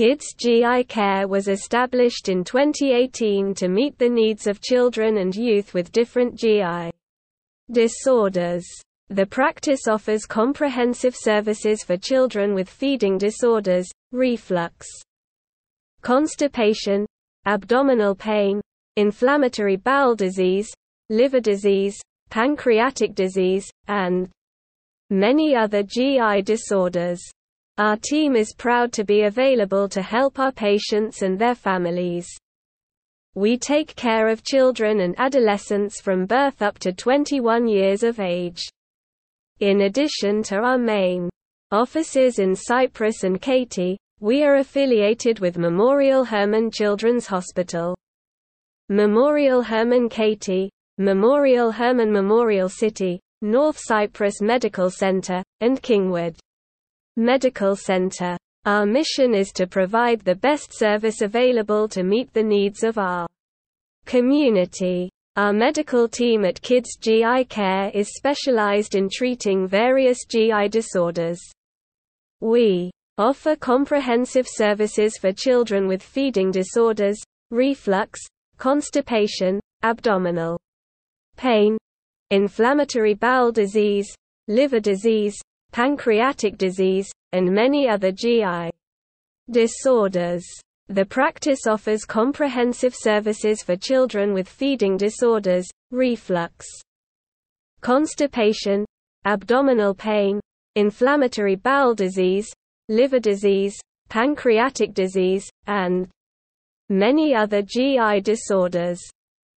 Kids GI Kare was established in 2018 to meet the needs of children and youth with different GI disorders. The practice offers comprehensive services for children with feeding disorders, reflux, constipation, abdominal pain, inflammatory bowel disease, liver disease, pancreatic disease, and many other GI disorders. Our team is proud to be available to help our patients and their families. We take care of children and adolescents from birth up to 21 years of age. In addition to our main offices in Cypress and Katy, we are affiliated with Memorial Hermann Children's Hospital. Memorial Hermann Katy, Memorial Hermann Memorial City, North Cypress Medical Center, and Kingwood Medical Center. Our mission is to provide the best service available to meet the needs of our community. Our medical team at Kids GI Kare is specialized in treating various GI disorders. We offer comprehensive services for children with feeding disorders, reflux, constipation, abdominal pain, inflammatory bowel disease, liver disease, pancreatic disease, and many other GI disorders. The practice offers comprehensive services for children with feeding disorders, reflux, constipation, abdominal pain, inflammatory bowel disease, liver disease, pancreatic disease, and many other GI disorders.